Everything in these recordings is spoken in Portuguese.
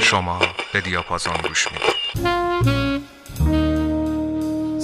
شما به دیاپازون گوش می‌دید.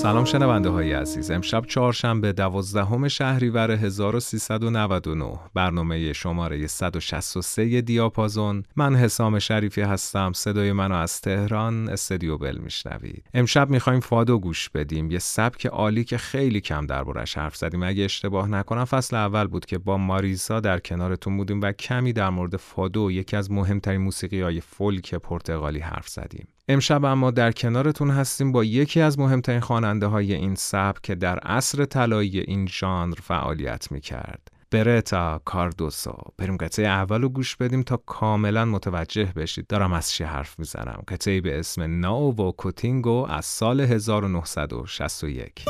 سلام شنونده های عزیز. امشب چهارشنبه دوازدهم شهریور 1399 برنامه شماره 163 دیاپازون. من حسام شریفی هستم. صدای منو از تهران استدیو بل میشنوید. امشب می‌خوایم فادو گوش بدیم. یه سبک عالی که خیلی کم دربارش حرف زدیم. اگه اشتباه نکنم فصل اول بود که با ماریسا در کنارتون بودیم و کمی در مورد فادو یکی از مهمترین موسیقی های فولک پرتغالی حرف زدیم. امشب اما در کنارتون هستیم با یکی از مهمترین خواننده های این سبک که در عصر طلایی این ژانر فعالیت می کرد. برتا کاردوسو. بریم قطعه اول رو گوش بدیم تا کاملا متوجه بشید. دارم از چی حرف می‌زنم. قطعه به اسم ناو و کوتینگو از سال 1961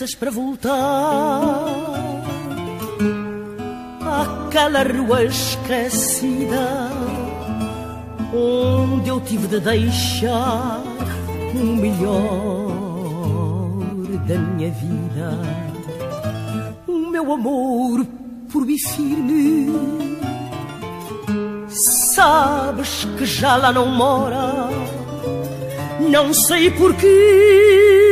peças para voltar àquela rua esquecida onde eu tive de deixar o melhor da minha vida. O meu amor por mim firme. Sabes que já lá não mora, não sei porquê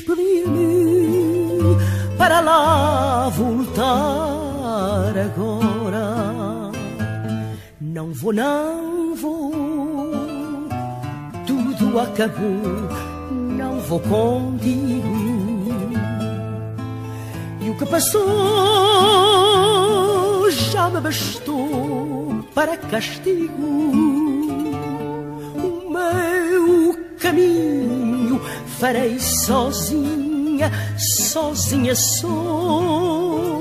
pedir-me para lá voltar agora. Não vou, não vou, tudo acabou, não vou contigo. E o que passou já me bastou para castigo. O meu caminho farei sozinha, sozinha sou.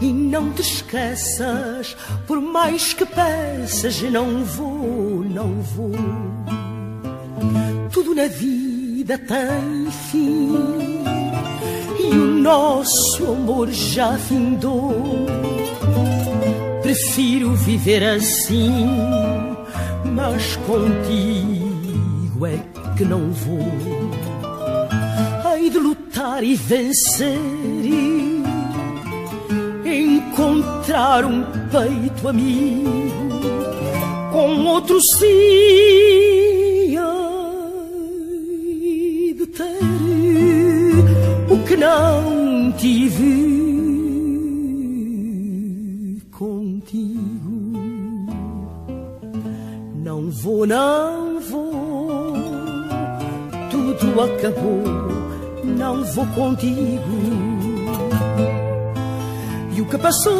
E não te esqueças, por mais que peças, não vou, não vou. Tudo na vida tem fim, e o nosso amor já findou. Prefiro viver assim, mas contigo é que não vou. Hei de lutar e vencer e encontrar um peito amigo com outro sim. De ter o que não tive contigo. Não vou, não tudo acabou, não vou contigo. E o que passou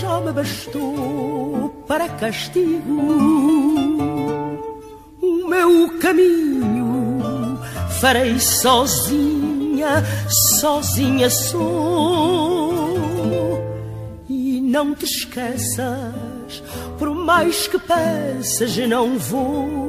já me bastou para castigo. O meu caminho farei sozinha, sozinha sou. E não te esqueças, por mais que peças, não vou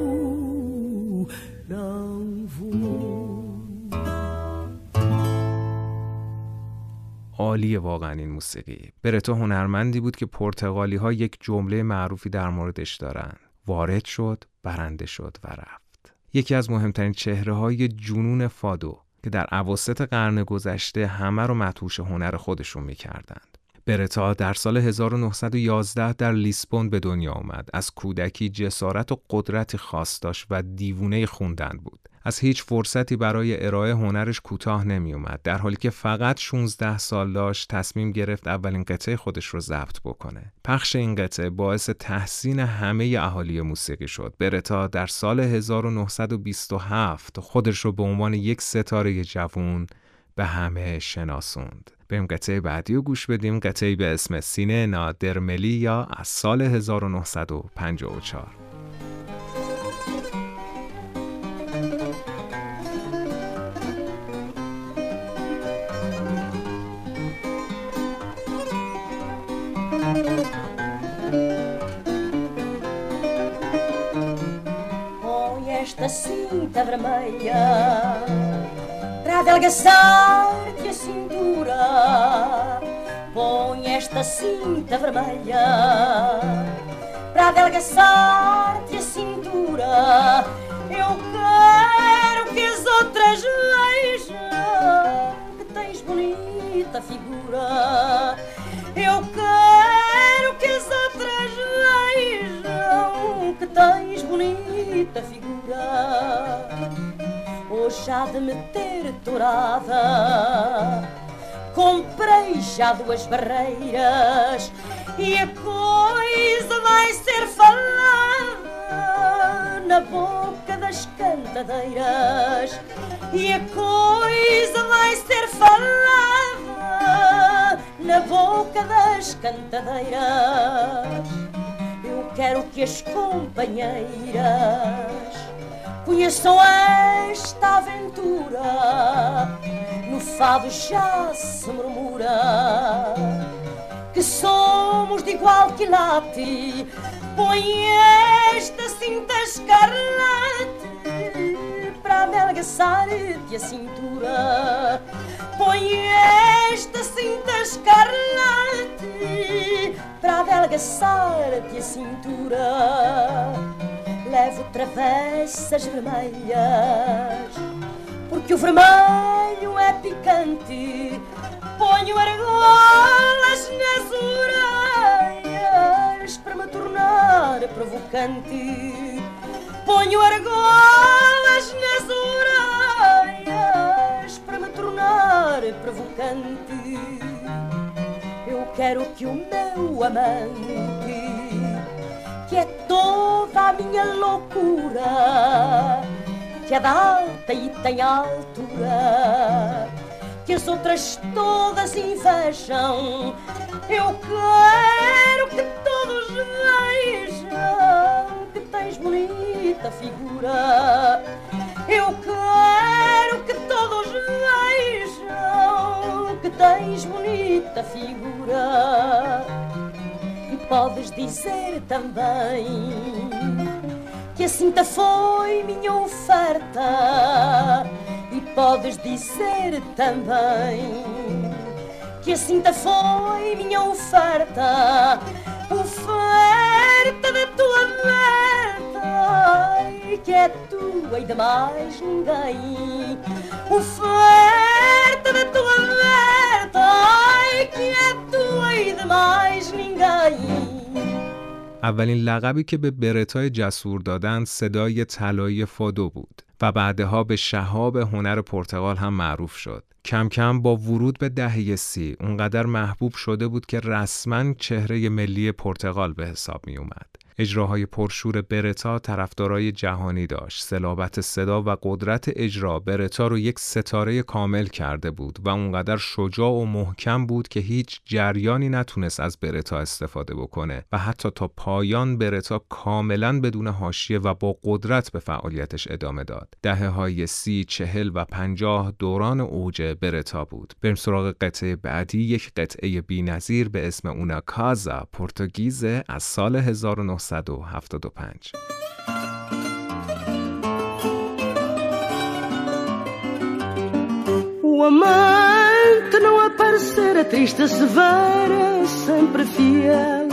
عالیه واقعا این موسیقی. برتو هنرمندی بود که پرتغالی ها یک جمله معروفی در موردش دارن وارد شد برنده شد و رفت. یکی از مهمترین چهره های جنون فادو که در عواسط قرن گذشته همه رو متوش هنر خودشون می‌کردند. برتا در سال 1911 در لیسبون به دنیا آمد. از کودکی جسارت و قدرتی خاص داشت و دیوونه خوندن بود. از هیچ فرصتی برای ارائه هنرش کوتاه نمی اومد در حالی که فقط 16 سال داشت تصمیم گرفت اولین قطعه خودش رو ضبط بکنه پخش این قطعه باعث تحسین همه اهالی موسیقی شد برتا در سال 1927 خودش رو به عنوان یک ستاره جوون به همه شناسوند بریم قطعه بعدی رو گوش بدیم. قطعه به اسم سینه نادرملی یا از سال 1954 Esta cinta vermelha. Adelgaçar-te a cintura. Põe esta cinta vermelha para adelgaçar-te a cintura. Eu quero que as outras vejam que tens bonita figura. Eu quero que as outras vejam que tens bonita figura. Há de me ter. Comprei já duas barreiras e a coisa vai ser falada na boca das cantadeiras. E a coisa vai ser falada na boca das cantadeiras. Eu quero que as companheiras conheçam esta aventura. No fado já se murmura que somos de igual quilate. Põe esta cinta escarlate para adelgaçar-te a cintura. Põe esta cinta escarlate para adelgaçar-te a cintura. Levo travessas vermelhas, porque o vermelho é picante. Ponho argolas nas orelhas para me tornar provocante. Ponho argolas nas orelhas para me tornar provocante. Eu quero que o meu amante, que é a minha loucura, que é da alta e tem altura, que as outras todas invejam. Eu quero que todos vejam que tens bonita figura. Eu quero que todos vejam que tens bonita figura. E podes dizer também que a cinta foi minha oferta. E podes dizer também que a cinta foi minha oferta. Oferta da tua e que é tua e de mais ninguém. Oferta da tua e que é tua e de mais ninguém. اولین لقبی که به برتای جسور دادند صدای طلایی فادو بود و بعدها به شهاب هنر پرتغال هم معروف شد. کم کم با ورود به دهه سی اونقدر محبوب شده بود که رسما چهره ملی پرتغال به حساب می اومد. اجراهای پرشور برتا طرفدارای جهانی داشت. سلابت صدا و قدرت اجرا برتا رو یک ستاره کامل کرده بود و اونقدر شجاع و محکم بود که هیچ جریانی نتونست از برتا استفاده بکنه و حتی تا پایان برتا کاملا بدون حاشیه و با قدرت به فعالیتش ادامه داد. دهه های سی، چهل و پنجاه دوران اوج برتا بود. بریم سراغ قطعه بعدی یک قطعه بی‌نظیر به اسم اونا کازا پرتغیزه از سال 1975 O amante não aparecera triste, severa, sempre fiel.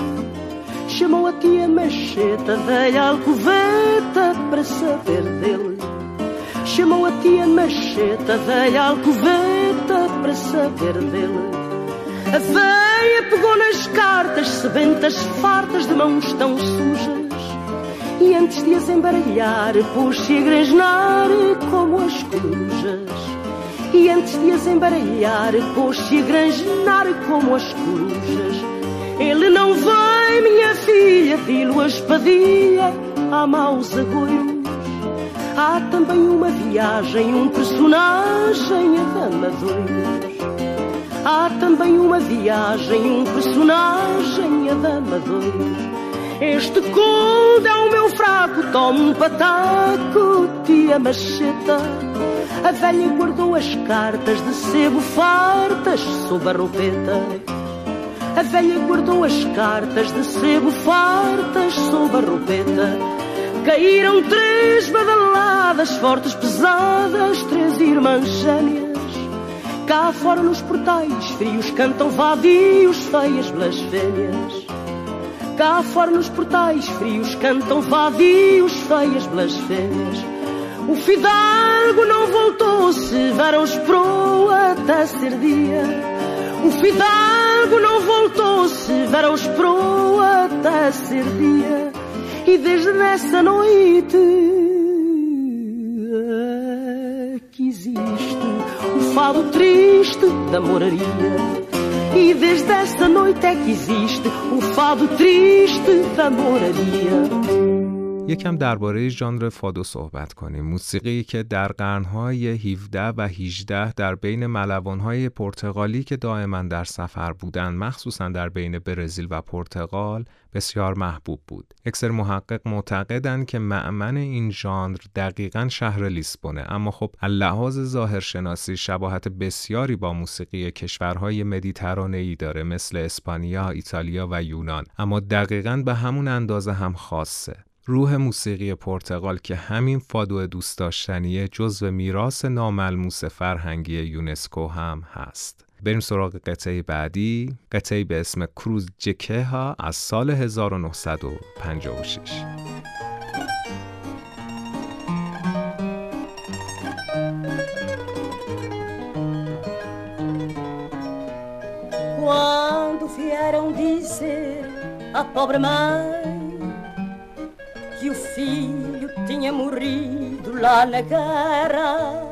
Chamou a tia Macheta, velha alcoveta, para saber dele. Chamou a tia Macheta, velha alcoveta, para saber dele. A nas cartas, sebentas fartas de mãos tão sujas. E antes de as embaralhar, pôs-se a gresnar como as corujas. E antes de as embaralhar, pôs-se a granjenar como as corujas. Ele não vai, minha filha, vi-lo a espadilha, há maus agoios. Há também uma viagem, um personagem a dama doidos. Há também uma viagem, um personagem a dama doidos. Este conde é o meu fraco, toma um pataco, tia macheta. A velha guardou as cartas de sebo fartas sob a roupeta. A velha guardou as cartas de sebo fartas sob a roupeta. caíram três badaladas fortes, pesadas, três irmãs gêmeas. Cá fora nos portais frios cantam vadios, feias blasfêmias. Cá fora nos portais frios cantam vadios, feias blasfêmias. O fidalgo não voltou, Severo esperou até ser dia. O fidalgo não voltou, Severo esperou até ser dia. E desde essa noite o fado triste da moraria. E desde essa noite é que existe o fado triste da moraria. یکم درباره ژانر فادو صحبت کنیم. موسیقی که در قرنهای 17 و 18 در بین ملوانهای پرتغالی که دائما در سفر بودند مخصوصا در بین برزیل و پرتغال بسیار محبوب بود. اکثر محقق معتقدند که معمن این ژانر دقیقا شهر لیسبونه. اما خب لحاظ ظاهرشناسی شباهت بسیاری با موسیقی کشورهای مدیترانه ای داره مثل اسپانیا، ایتالیا و یونان. اما دقیقا به همون اندازه هم خاصه. روح موسیقی پرتغال که همین فادو دوست داشتنیه جزو میراث ناملموس فرهنگی یونسکو هم هست. بریم سراغ قطعه بعدی قطعه به اسم کروز جکه از سال 1956 Quando vieram dizer a pobre mãe que o filho tinha morrido lá na guerra.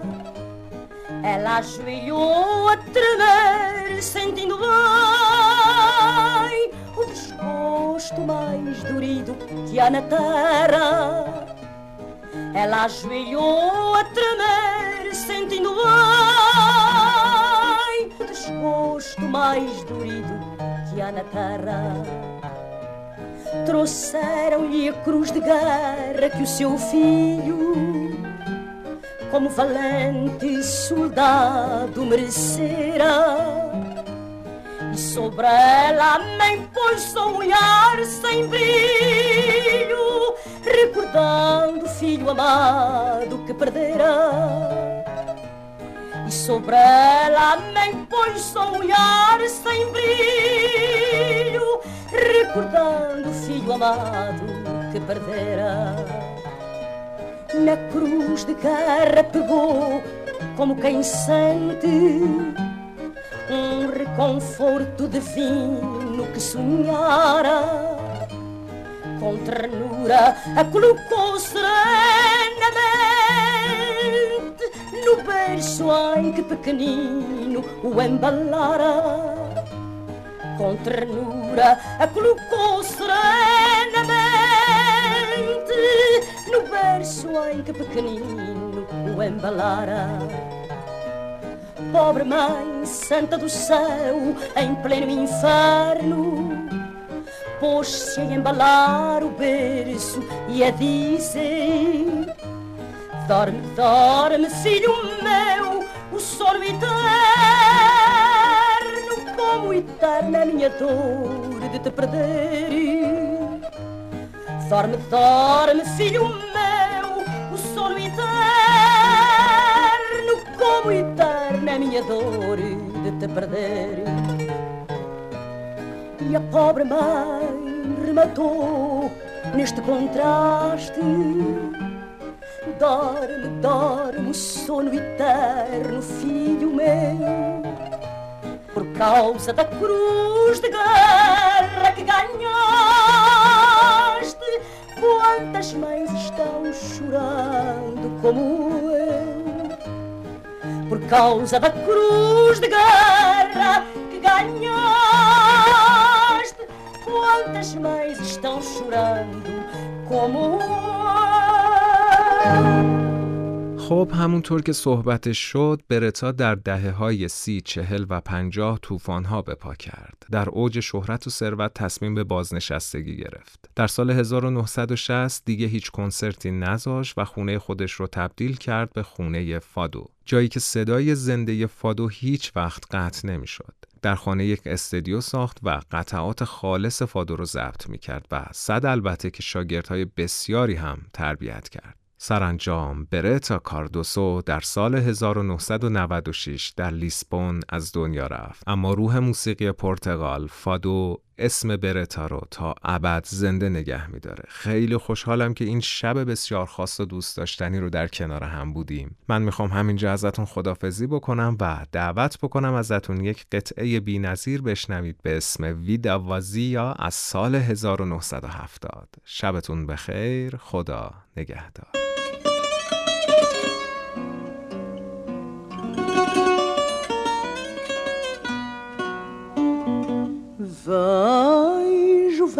Ela ajoelhou a tremer, sentindo bem o desgosto mais dorido que há na terra. Ela ajoelhou a tremer, sentindo bem o desgosto mais dorido que há na terra trouxeram-lhe a cruz de guerra que o seu filho, como valente soldado, merecera. E sobre ela a mãe pôs um olhar sem brilho, recordando o filho amado que perdera. E sobre ela a mãe pôs um olhar filho amado que perdera. Na cruz de guerra pegou, como quem sente, um reconforto divino que sonhara. Com ternura a colocou serenamente no berço, ai que pequenino o embalara com ternura a colocou serenamente no berço em que pequenino o embalara. Pobre mãe santa do céu, em pleno inferno, pôs-se a embalar o berço e a dizer: Dorme, dorme, filho meu, o sono eterno como eterna a minha dor de te perder. Dorme, dorme, filho meu, o sono eterno, como eterna a minha dor de te perder. E a pobre mãe rematou neste contraste. Dorme, dorme, o sono eterno, filho meu causa da cruz de guerra que ganhaste. Quantas mães estão chorando como eu, por causa da cruz de guerra que ganhaste. Quantas mães estão chorando como eu. خب همونطور که صحبتش شد برتا در دهه های سی، چهل و پنجاه توفان ها به پا کرد. در اوج شهرت و ثروت تصمیم به بازنشستگی گرفت. در سال 1960 دیگه هیچ کنسرتی نذاشت و خونه خودش رو تبدیل کرد به خونه فادو. جایی که صدای زنده فادو هیچ وقت قطع نمی‌شد. در خانه یک استدیو ساخت و قطعات خالص فادو رو ضبط می کرد و صد البته که شاگردهای بسیاری هم تربیت کرد. سرانجام برتا کاردوسو در سال 1996 در لیسبون از دنیا رفت. اما روح موسیقی پرتغال فادو اسم برتا رو تا ابد زنده نگه میداره. خیلی خوشحالم که این شب بسیار خاص و دوست داشتنی رو در کنار هم بودیم. من می‌خوام همینجا ازتون خدافزی بکنم و دعوت بکنم ازتون یک قطعه بی نظیر بشنوید به اسم ویدا وازیا از سال 1970 شبتون بخیر خدا نگهدار.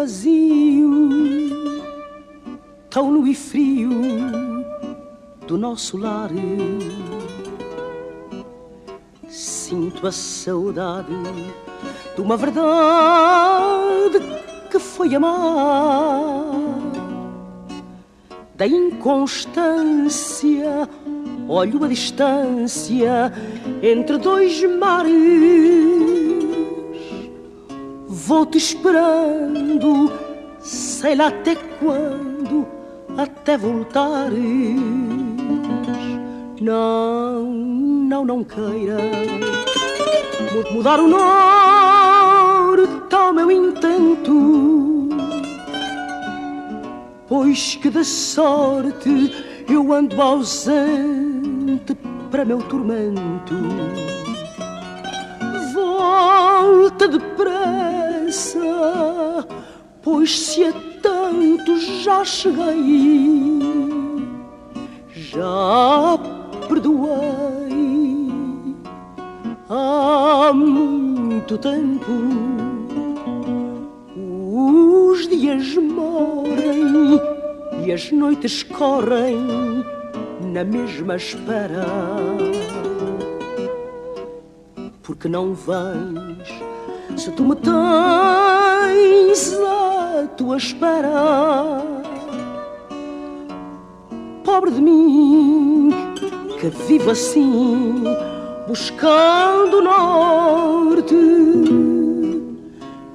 Vazio, tão nu e frio do nosso lar. Sinto a saudade de uma verdade que foi amar, da inconstância. Olho a distância entre dois mares Vou-te esperando, sei lá até quando, até voltares. Não, não, não queira mudar o norte ao meu intento, pois que da sorte eu ando ausente para meu tormento. Volta depressa pois se a tanto já cheguei, já perdoei há muito tempo. Os dias morrem e as noites correm na mesma espera. Porque não vens se tu me tens à tua espera. Pobre de mim, que vivo assim, buscando o norte,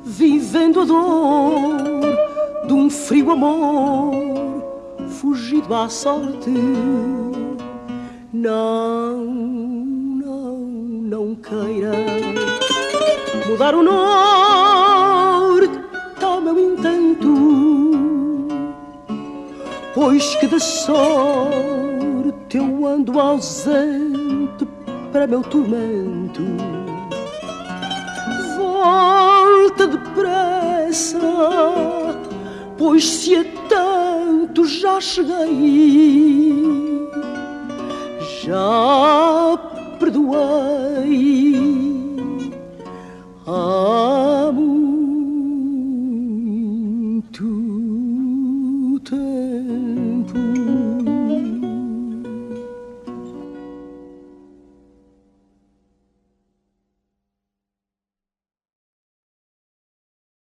vivendo a dor de um frio amor, fugido à sorte. Não, não, não queira mudar o norte ao meu intento, pois que de sorte eu ando ausente para meu tormento. Volta depressa, pois se a tanto já cheguei, já perdoei Oh.